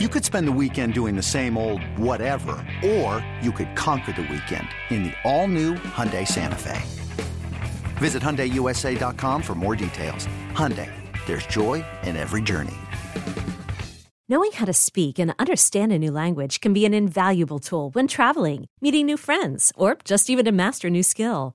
You could spend the weekend doing the same old whatever, or you could conquer the weekend in the all-new Hyundai Santa Fe. Visit HyundaiUSA.com for more details. Hyundai, there's joy in every journey. Knowing how to speak and understand a new language can be an invaluable tool when traveling, meeting new friends, or just even to master a new skill.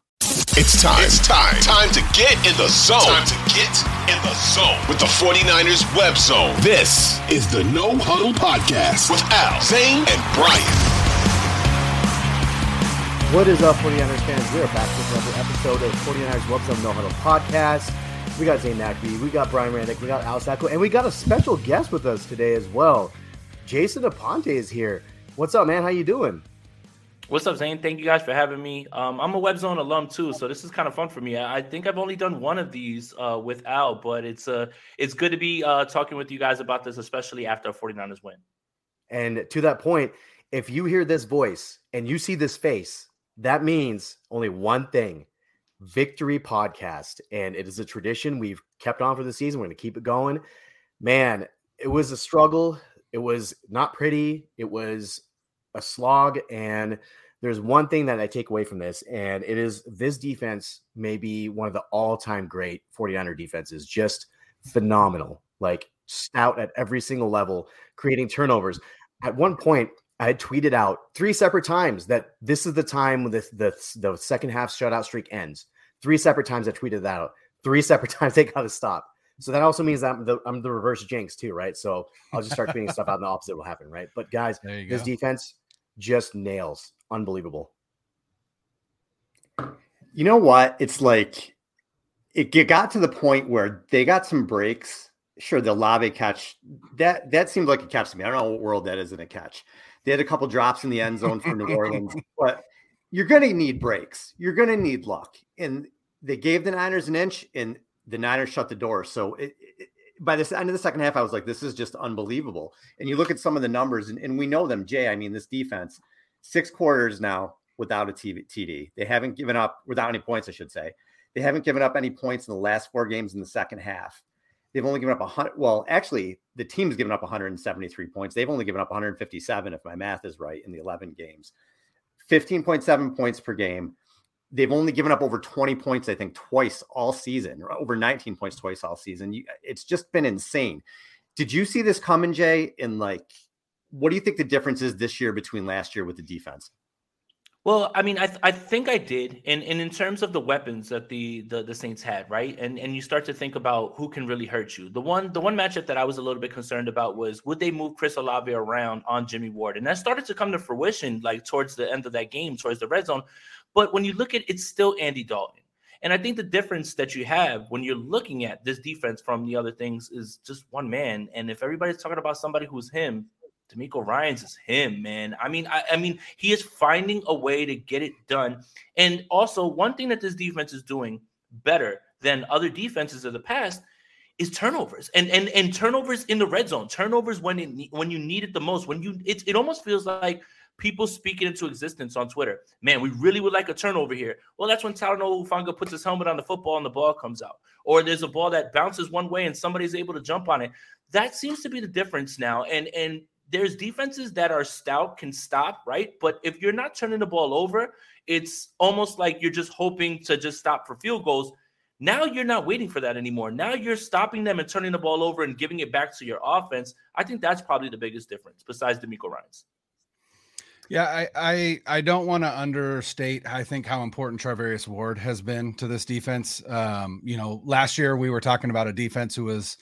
It's time. It's time. Time to get in the zone. Time to get in the zone with the 49ers web zone. This is the No Huddle Podcast with Al, Zain, and Brian. What is up, 49ers fans? We are back with another episode of 49ers Web Zone No Huddle Podcast. We got Zain Mackey, we got Brian Randick, we got Al Sacco, and we got a special guest with us today as well. Jason Aponte is here. What's up, man? How you doing? What's up, Zain? Thank you guys for having me. Um, I'm a WebZone alum too, so this is kind of fun for me. I, think I've only done one of these uh, but it's uh, it's good to be uh, talking with you guys about this, especially after a 49ers win. And to that point, if you hear this voice and you see this face, that means only one thing Victory Podcast. And it is a tradition we've kept on for the season. We're going to keep it going. Man, it was a struggle. It was not pretty. It was a slog. And there's one thing that I take away from this, and it is this defense may be one of the all time great 49er defenses, just phenomenal, like stout at every single level, creating turnovers. At one point, I had tweeted out three separate times that this is the time when the, the, the second half shutout streak ends. Three separate times I tweeted that out. Three separate times they got to stop. So that also means that I'm the, I'm the reverse jinx too, right? So I'll just start tweeting stuff out and the opposite will happen, right? But guys, this go. defense just nails. Unbelievable. You know what? It's like it got to the point where they got some breaks. Sure, the Olave catch that that seemed like a catch to me. I don't know what world that is in a catch. They had a couple drops in the end zone for New Orleans, but you're going to need breaks. You're going to need luck, and they gave the Niners an inch, and the Niners shut the door. So it, it, by the end of the second half, I was like, this is just unbelievable. And you look at some of the numbers, and, and we know them. Jay, I mean, this defense six quarters now without a TD. They haven't given up without any points, I should say. They haven't given up any points in the last four games in the second half. They've only given up 100. Well, actually, the team's given up 173 points. They've only given up 157, if my math is right, in the 11 games. 15.7 points per game. They've only given up over 20 points, I think, twice all season, or over 19 points twice all season. it's just been insane. Did you see this coming, Jay? In like what do you think the difference is this year between last year with the defense? Well, I mean, I, th- I think I did, and, and in terms of the weapons that the, the the Saints had, right, and and you start to think about who can really hurt you. The one the one matchup that I was a little bit concerned about was would they move Chris Olave around on Jimmy Ward, and that started to come to fruition like towards the end of that game, towards the red zone. But when you look at it's still Andy Dalton, and I think the difference that you have when you're looking at this defense from the other things is just one man, and if everybody's talking about somebody who's him, DeMeco Ryans is him, man. I mean, I, I, mean, he is finding a way to get it done. And also, one thing that this defense is doing better than other defenses of the past is turnovers and and and turnovers in the red zone. Turnovers when it when you need it the most. When you it it almost feels like people speaking into existence on Twitter. Man, we really would like a turnover here. Well, that's when Talanoa Hufanga puts his helmet on the football and the ball comes out. Or there's a ball that bounces one way and somebody's able to jump on it. That seems to be the difference now. And and there's defenses that are stout can stop, right? But if you're not turning the ball over, it's almost like you're just hoping to just stop for field goals. Now you're not waiting for that anymore. Now you're stopping them and turning the ball over and giving it back to your offense. I think that's probably the biggest difference besides DeMeco Ryans. Yeah, I I, I don't want to understate. I think how important Charvarius Ward has been to this defense. Um, you know, last year we were talking about a defense who was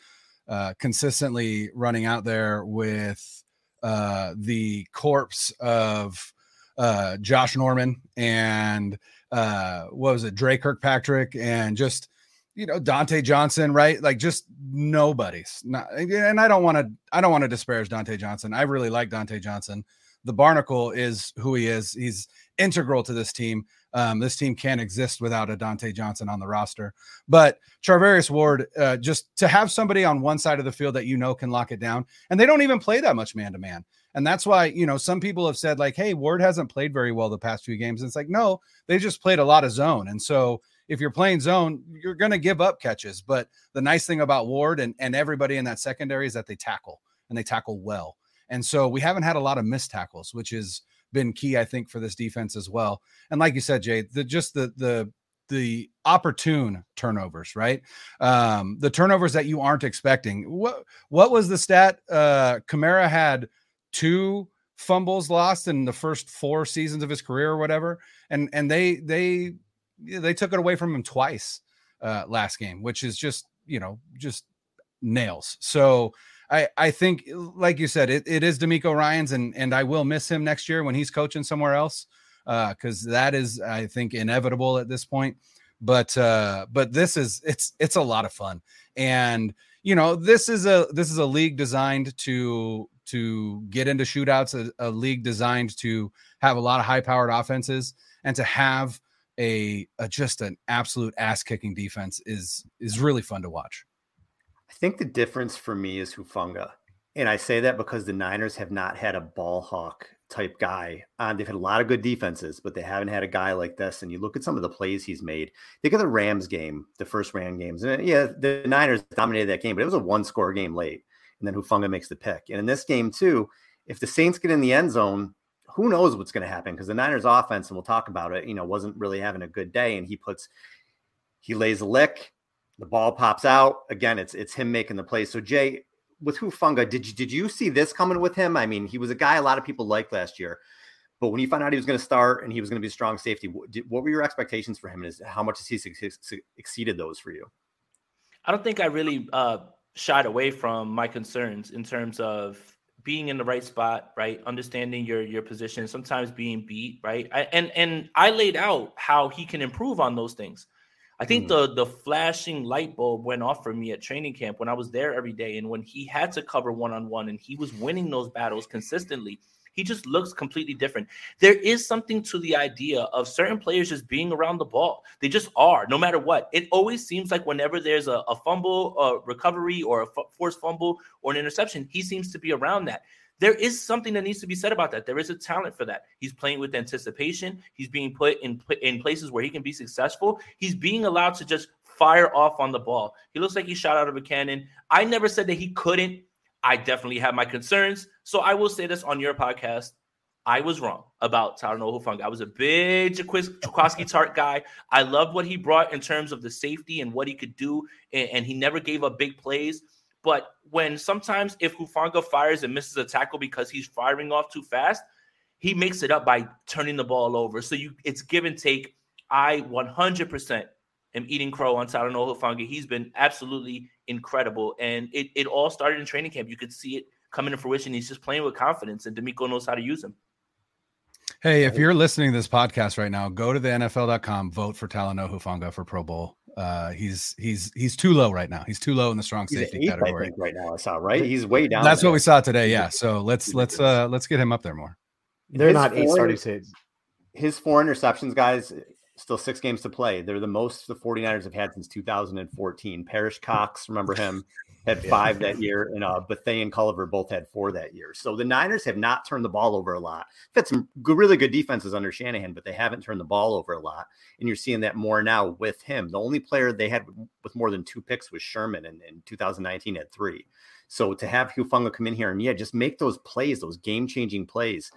uh, consistently running out there with uh, the corpse of uh, Josh Norman and uh, what was it, Dre Kirkpatrick, and just you know Dontae Johnson, right? Like just nobody's. Not, and I don't want to, I don't want to disparage Dontae Johnson. I really like Dontae Johnson. The Barnacle is who he is. He's integral to this team. Um, this team can't exist without a Dontae Johnson on the roster. But Charvarius Ward, uh, just to have somebody on one side of the field that you know can lock it down, and they don't even play that much man to man. And that's why, you know, some people have said, like, hey, Ward hasn't played very well the past few games. And it's like, no, they just played a lot of zone. And so if you're playing zone, you're going to give up catches. But the nice thing about Ward and, and everybody in that secondary is that they tackle and they tackle well. And so we haven't had a lot of missed tackles, which has been key, I think, for this defense as well. And like you said, Jay, the just the the the opportune turnovers, right? Um, the turnovers that you aren't expecting. What what was the stat? Uh Kamara had two fumbles lost in the first four seasons of his career or whatever. And and they they they took it away from him twice uh last game, which is just, you know, just nails. So I, I think, like you said, it, it is DeMeco Ryans, and and I will miss him next year when he's coaching somewhere else, because uh, that is, I think, inevitable at this point. But uh, but this is it's it's a lot of fun, and you know this is a this is a league designed to to get into shootouts, a, a league designed to have a lot of high powered offenses, and to have a, a just an absolute ass kicking defense is is really fun to watch. Think the difference for me is Hufanga. And I say that because the Niners have not had a ball hawk type guy. Um, they've had a lot of good defenses, but they haven't had a guy like this. And you look at some of the plays he's made. Think of the Rams game, the first Ram games. And yeah, the Niners dominated that game, but it was a one score game late. And then Hufanga makes the pick. And in this game, too, if the Saints get in the end zone, who knows what's going to happen? Because the Niners offense, and we'll talk about it, you know, wasn't really having a good day. And he puts, he lays a lick the ball pops out again. It's it's him making the play. So Jay, with Hufanga, did you did you see this coming with him? I mean, he was a guy a lot of people liked last year, but when you found out he was going to start and he was going to be a strong safety, what, did, what were your expectations for him? And is how much has he exceeded those for you? I don't think I really uh, shied away from my concerns in terms of being in the right spot, right? Understanding your your position, sometimes being beat, right? I, and and I laid out how he can improve on those things. I think mm. the the flashing light bulb went off for me at training camp when I was there every day, and when he had to cover one on one, and he was winning those battles consistently. He just looks completely different. There is something to the idea of certain players just being around the ball. They just are, no matter what. It always seems like whenever there's a, a fumble, a recovery, or a f- forced fumble or an interception, he seems to be around that there is something that needs to be said about that. There is a talent for that. He's playing with anticipation. He's being put in in places where he can be successful. He's being allowed to just fire off on the ball. He looks like he shot out of a cannon. I never said that he couldn't. I definitely have my concerns. So I will say this on your podcast. I was wrong about Talanoa Hufanga. I was a big Jaquiski Tart guy. I loved what he brought in terms of the safety and what he could do, and, and he never gave up big plays. But when sometimes if Hufanga fires and misses a tackle because he's firing off too fast, he makes it up by turning the ball over. So you it's give and take. I 100% am eating crow on Talanoa Hufanga. He's been absolutely incredible. And it, it all started in training camp. You could see it coming to fruition. He's just playing with confidence, and DeMeco knows how to use him. Hey, if you're listening to this podcast right now, go to the NFL.com, vote for Talanoa Hufanga for Pro Bowl. Uh, he's he's he's too low right now. He's too low in the strong safety eighth, category right now. I saw right. He's way down. That's there. what we saw today. Yeah. So let's let's uh let's get him up there more. They're his not eight starting saves. His four interceptions, guys. Still six games to play. They're the most the 49ers have had since 2014. Perrish Cox, remember him? Had five that year, and uh, Bethea and Culliver both had four that year. So the Niners have not turned the ball over a lot. They've had some good, really good defenses under Shanahan, but they haven't turned the ball over a lot. And you're seeing that more now with him. The only player they had with more than two picks was Sherman, and in 2019 had three. So to have Hufanga come in here and yeah, just make those plays, those game changing plays.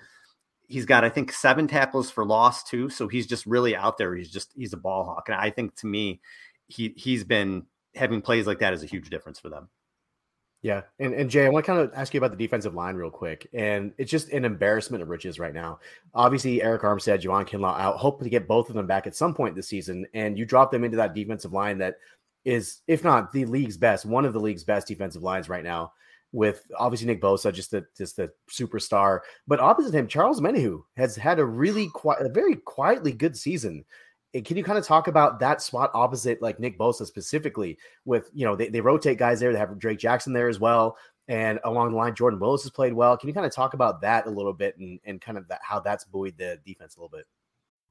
He's got, I think, seven tackles for loss too. So he's just really out there. He's just he's a ball hawk, and I think to me, he he's been having plays like that is a huge difference for them. Yeah, and, and Jay, I want to kind of ask you about the defensive line real quick, and it's just an embarrassment of riches right now. Obviously, Arik Armstead, Javon Kinlaw out, hope to get both of them back at some point this season, and you drop them into that defensive line that is, if not the league's best, one of the league's best defensive lines right now. With obviously Nick Bosa, just the just the superstar, but opposite him, Charles Omenihu has had a really quiet, a very quietly good season. Can you kind of talk about that spot opposite like Nick Bosa specifically? With you know they, they rotate guys there. They have Drake Jackson there as well, and along the line, Jordan Willis has played well. Can you kind of talk about that a little bit and and kind of that, how that's buoyed the defense a little bit?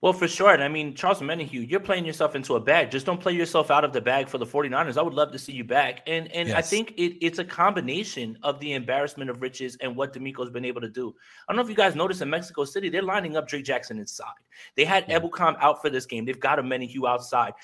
Well, for sure. And I mean, Charles Omenihu, you're playing yourself into a bag. Just don't play yourself out of the bag for the 49ers. I would love to see you back. And and yes. I think it, it's a combination of the embarrassment of riches and what DeMeco's been able to do. I don't know if you guys noticed in Mexico City, they're lining up Drake Jackson inside. They had yeah. Ebukam out for this game. They've got Omenihu outside.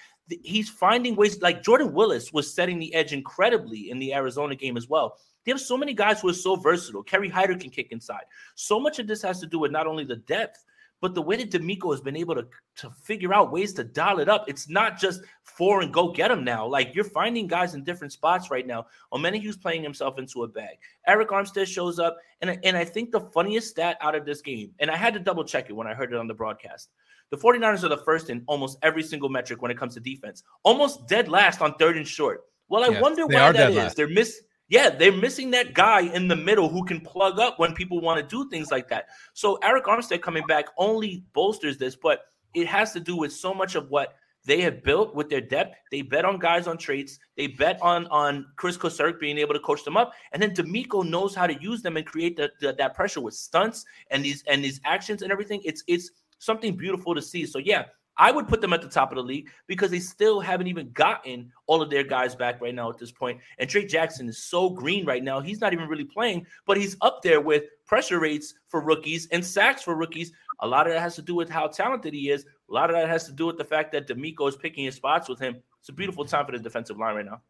He's finding ways like Jordan Willis was setting the edge incredibly in the Arizona game as well. They have so many guys who are so versatile. Kerry Hyder can kick inside. So much of this has to do with not only the depth, but the way that DeMeco has been able to, to figure out ways to dial it up, it's not just four and go get them now. Like you're finding guys in different spots right now. Omenihu's playing himself into a bag. Arik Armstead shows up. And, and I think the funniest stat out of this game, and I had to double check it when I heard it on the broadcast. The 49ers are the first in almost every single metric when it comes to defense, almost dead last on third and short. Well, I yes, wonder why that is. They're miss yeah, they're missing that guy in the middle who can plug up when people want to do things like that. So Arik Armstead coming back only bolsters this, but it has to do with so much of what they have built with their depth. They bet on guys on traits. They bet on on Chris Kocurek being able to coach them up, and then DeMeco knows how to use them and create the, the, that pressure with stunts and these and these actions and everything. It's it's something beautiful to see. So yeah, I would put them at the top of the league because they still haven't even gotten all of their guys back right now at this point. And Drake Jackson is so green right now. He's not even really playing, but he's up there with pressure rates for rookies and sacks for rookies. A lot of that has to do with how talented he is. A lot of that has to do with the fact that DeMeco is picking his spots with him. It's a beautiful time for the defensive line right now.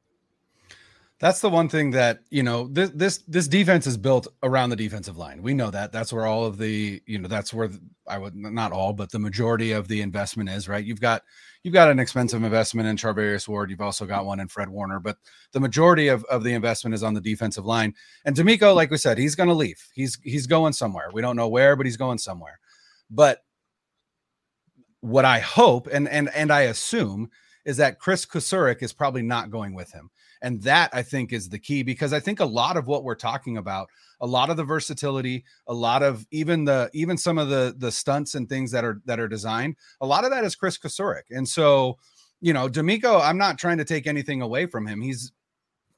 That's the one thing that you know this this this defense is built around the defensive line. We know that. That's where all of the you know that's where I would not all, but the majority of the investment is right. You've got you've got an expensive investment in Charvarius Ward. You've also got one in Fred Warner, but the majority of, of the investment is on the defensive line. And DeMeco, like we said, he's going to leave. He's he's going somewhere. We don't know where, but he's going somewhere. But what I hope and and and I assume is that Chris Kocurek is probably not going with him. And that I think is the key because I think a lot of what we're talking about, a lot of the versatility, a lot of even the even some of the the stunts and things that are that are designed, a lot of that is Chris Kocurek. And so, you know, DeMeco, I'm not trying to take anything away from him. He's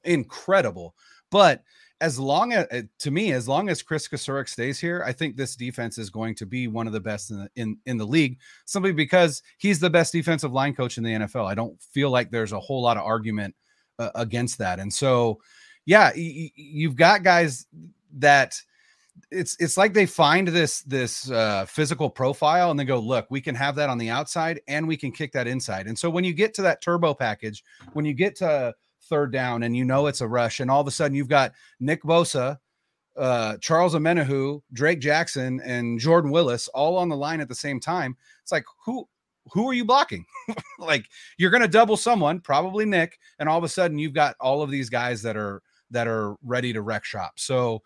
incredible. But as long as to me, as long as Chris Kocurek stays here, I think this defense is going to be one of the best in the, in, in the league, simply because he's the best defensive line coach in the NFL. I don't feel like there's a whole lot of argument against that. And so, yeah, y- you've got guys that it's it's like they find this this uh, physical profile and they go, look, we can have that on the outside and we can kick that inside. And so when you get to that turbo package, when you get to third down and you know it's a rush, and all of a sudden you've got Nick Bosa uh, Charles Omenihu, Drake Jackson, and Jordan Willis all on the line at the same time. It's like who who are you blocking? like you're going to double someone, probably Nick, and all of a sudden you've got all of these guys that are that are ready to wreck shop. So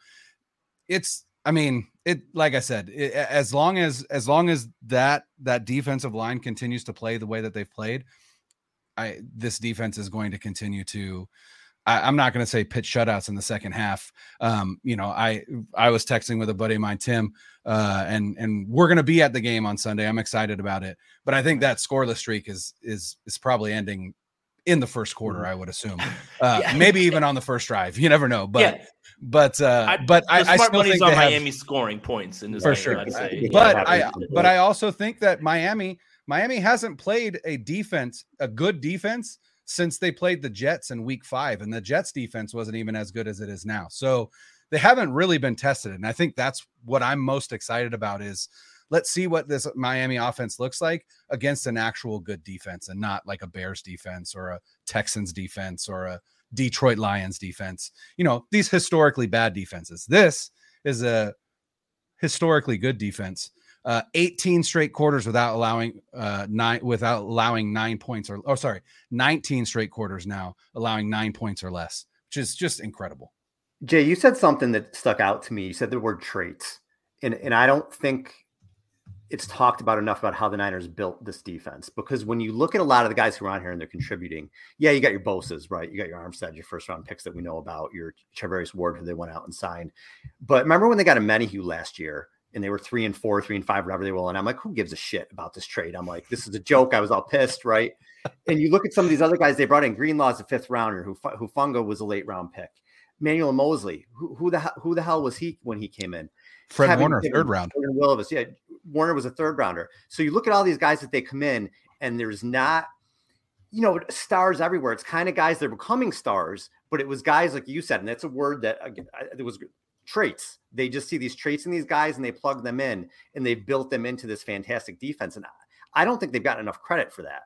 it's I mean, it like I said, it, as long as as long as that that defensive line continues to play the way that they've played, I this defense is going to continue to I, am not going to say pitch shutouts in the second half. Um, you know, I I was texting with a buddy of mine, Tim, uh, and and we're going to be at the game on Sunday. I'm excited about it, but I think that scoreless streak is is is probably ending in the first quarter. Mm-hmm. I would assume, uh, yeah. maybe even on the first drive. You never know, but. Yeah. But uh, I, but I, I still think on have, Miami scoring points in this for game, sure. But I but I also think that Miami Miami hasn't played a defense, a good defense since they played the Jets in week five, and the Jets defense wasn't even as good as it is now. So they haven't really been tested. And I think that's what I'm most excited about is let's see what this Miami offense looks like against an actual good defense and not like a Bears defense or a Texans defense or a Detroit Lions defense. You know, these historically bad defenses. This is a historically good defense uh, 18 straight quarters without allowing uh, nine without allowing nine points or oh sorry 19 straight quarters now allowing nine points or less which is just incredible. Jay you said something that stuck out to me. You said the word traits and and i don't think it's talked about enough about how the niners built this defense because when you look at a lot of the guys who are on here and they're contributing yeah you got your Bosas right? You got your armstead your first round picks that we know about your Charvarius Ward who they went out and signed. But remember when they got a Omenihu last year and they were three and four, three and five, whatever they will. And I'm like, who gives a shit about this trade? I'm like, this is a joke. I was all pissed, right? and you look at some of these other guys they brought in. Greenlaw's a fifth rounder. Hufanga was a late round pick. Emmanuel Moseley, who, who the who the hell was he when he came in? Fred Kevin Warner, third round. Willis, yeah, Warner was a third rounder. So you look at all these guys that they come in, and there's not, you know, stars everywhere. It's kind of guys that are becoming stars, but it was guys like you said, and that's a word that again, it was traits. They just see these traits in these guys and they plug them in and they've built them into this fantastic defense. And I don't think they've gotten enough credit for that.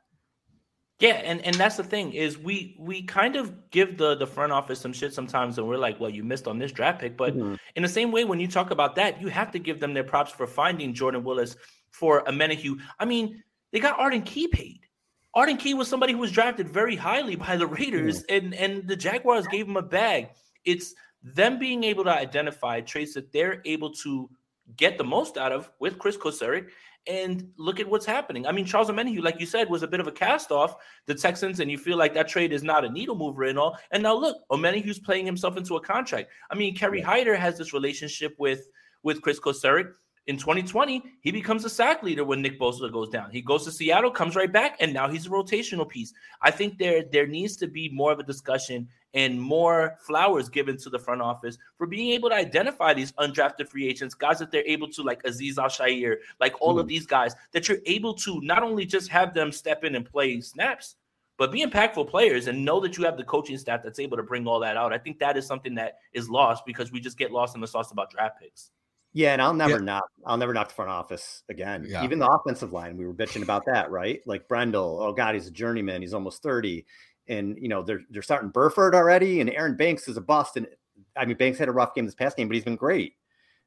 Yeah, and, and that's the thing is we we kind of give the the front office some shit sometimes, and we're like, well, you missed on this draft pick. But mm-hmm. in the same way, when you talk about that, you have to give them their props for finding Jordan Willis for Omenihu. I mean, they got Arden Key paid. Arden Key was somebody who was drafted very highly by the Raiders, mm-hmm. and and the Jaguars gave him a bag. It's them being able to identify traits that they're able to get the most out of with Chris Kocurek and look at what's happening. I mean, Charles Omenihu, like you said, was a bit of a cast off the Texans, and you feel like that trade is not a needle mover and all. And now look, Omenihu's playing himself into a contract. I mean, Kerry Hyder has this relationship with with Chris Kocurek. In 2020, he becomes a sack leader when Nick Bosa goes down. He goes to Seattle, comes right back, and now he's a rotational piece. I think there there needs to be more of a discussion and more flowers given to the front office for being able to identify these undrafted free agents, guys that they're able to, like Aziz Al-Shaair, like all mm-hmm. of these guys, that you're able to not only just have them step in and play snaps, but be impactful players and know that you have the coaching staff that's able to bring all that out. I think that is something that is lost because we just get lost in the sauce about draft picks. Yeah, and I'll never yeah. knock. I'll never knock the front office again. Yeah. Even the offensive line, we were bitching about that, right? Like Brendel, oh god, he's a journeyman. He's almost thirty and you know they're they're starting Burford already, and Aaron Banks is a bust. And I mean, Banks had a rough game this past game, but he's been great.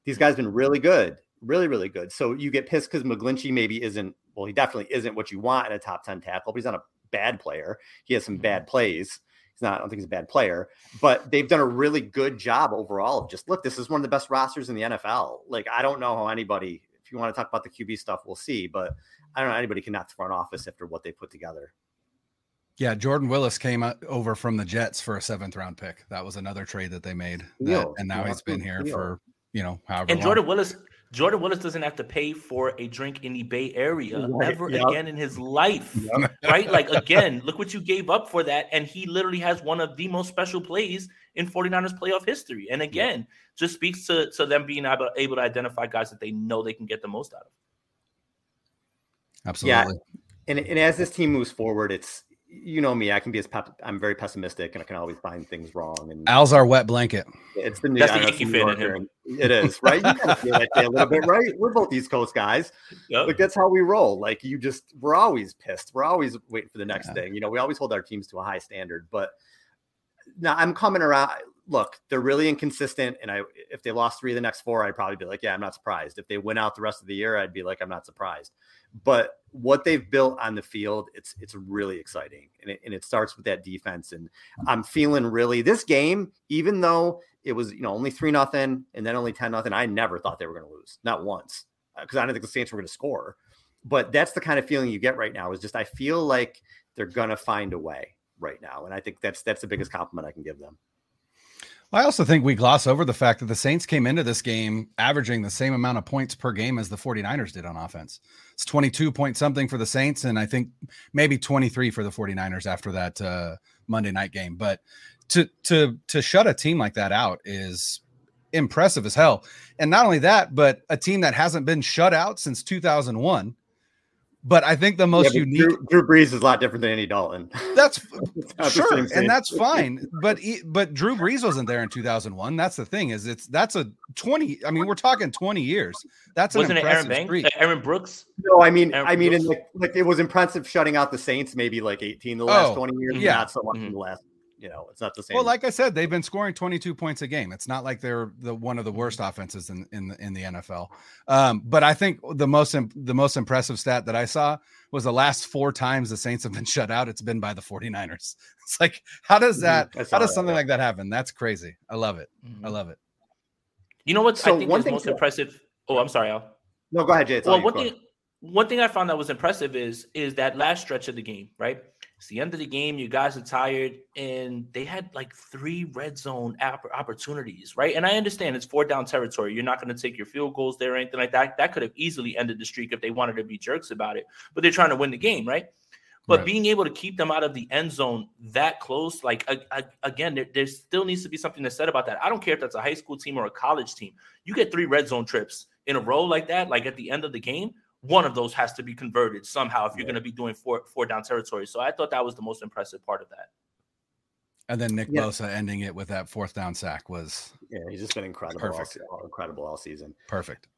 These guys have been really good, really really good. So you get pissed because McGlinchey maybe isn't. Well, he definitely isn't what you want in a top ten tackle. But he's not a bad player. He has some mm-hmm. bad plays. He's not. I don't think he's a bad player, but they've done a really good job overall of just look. This is one of the best rosters in the NFL. Like I don't know how anybody. If you want to talk about the QB stuff, we'll see. But I don't know anybody can knock the front office after what they put together. Yeah, Jordan Willis came over from the Jets for a seventh round pick. That was another trade that they made. That, and now he's been here for, you know, however. And long. Jordan Willis, Jordan Willis doesn't have to pay for a drink in the Bay Area right. ever yep. again in his life. Yep. Right? Like, again, look what you gave up for that. And he literally has one of the most special plays in 49ers playoff history. And again, just speaks to, to them being able, able to identify guys that they know they can get the most out of. Absolutely. Yeah. And, and as this team moves forward, it's you know me, I can be as pep- I'm very pessimistic and I can always find things wrong. And Al's our wet blanket. It's the new, That's the Yankee fan in him. It is right. You kind of feel that a little bit, right? We're both East Coast guys. Yep. Like that's how we roll. Like you just, we're always pissed. We're always waiting for the next yeah. thing. You know, we always hold our teams to a high standard. But now I'm coming around. look, they're really inconsistent. And I, if they lost three of the next four, I'd probably be like, yeah, I'm not surprised. If they win out the rest of the year, I'd be like, I'm not surprised. But what they've built on the field, it's it's really exciting, and it, and it starts with that defense. And I'm feeling really this game, even though it was you know only three nothing and then only ten nothing. I never thought they were going to lose, not once, because uh, I didn't think the Saints were going to score. But that's the kind of feeling you get right now. Is just I feel like they're going to find a way right now, and I think that's that's the biggest compliment I can give them. I also think we gloss over the fact that the Saints came into this game averaging the same amount of points per game as the 49ers did on offense. It's 22 point something for the Saints, and I think maybe 23 for the 49ers after that uh, Monday night game. But to to to shut a team like that out is impressive as hell. And not only that, but a team that hasn't been shut out since 2001 but I think the most yeah, unique Drew, Drew, Brees is a lot different than Andy Dalton. That's sure, and that's fine. But but Drew Brees wasn't there in 2001. That's the thing is it's that's a 20. I mean, we're talking 20 years. That's wasn't it Aaron Banks, Aaron Brooks? No, I mean, Aaron I mean, in like, like it was impressive shutting out the Saints maybe like 18 the last oh, 20 years, yeah, not so much mm-hmm. in the last you know, it's not the same. Well, like I said, they've been scoring 22 points a game. It's not like they're the one of the worst offenses in in the, in the NFL. Um, but I think the most the most impressive stat that I saw was the last four times the Saints have been shut out. It's been by the 49ers. It's like how does mm-hmm. that how does something that, like that happen? That's crazy. I love it. Mm-hmm. I love it. You know what so I think is most impressive? Oh, I'm sorry, Al. No, go ahead, Jay. Well, one thing one thing I found that was impressive is is that last stretch of the game, right? It's the end of the game. You guys are tired, and they had like three red zone opportunities, right? And I understand it's four down territory. You're not going to take your field goals there or anything like that. That could have easily ended the streak if they wanted to be jerks about it. But they're trying to win the game, right? But right. being able to keep them out of the end zone that close, like again, there, there still needs to be something to said about that. I don't care if that's a high school team or a college team. You get three red zone trips in a row like that, like at the end of the game one of those has to be converted somehow if you're going to be doing four four down territory. So I thought that was the most impressive part of that. And then Nick yeah. Bosa ending it with that fourth down sack was yeah, he's just been incredible, all, all, incredible all season. Perfect.